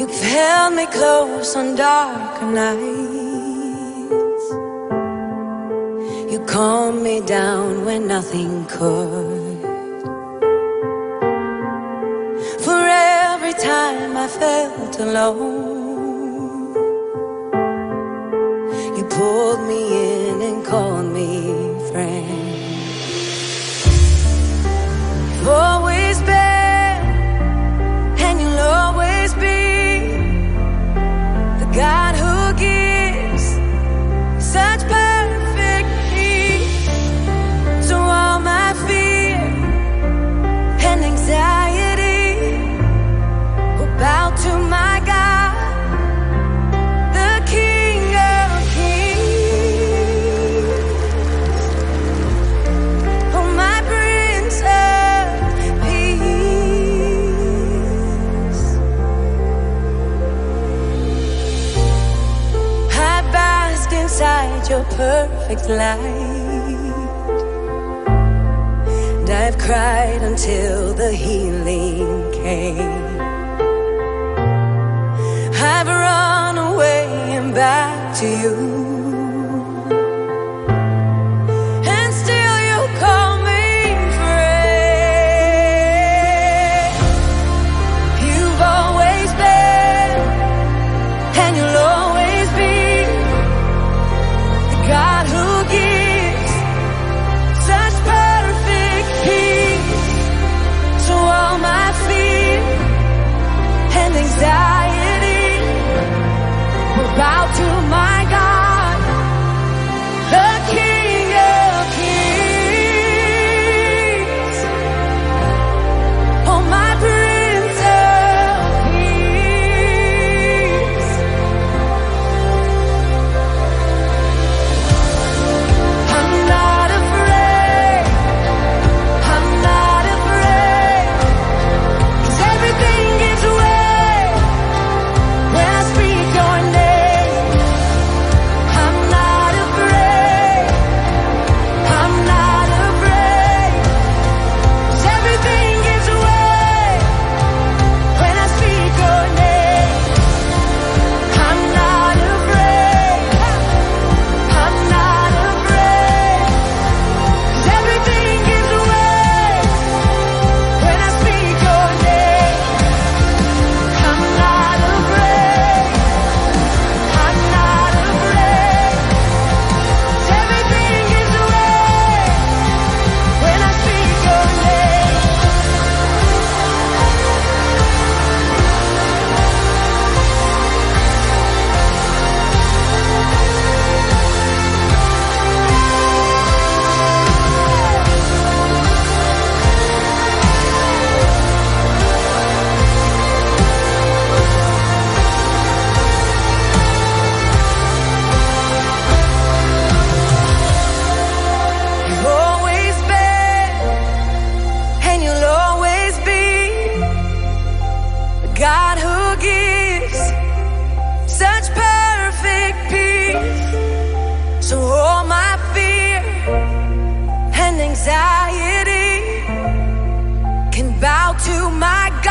You've held me close on darker nights. You calmed me down when nothing could. For every time I felt alone. your perfect light. And I've cried until the healing came. I've run away and back to you. to my God.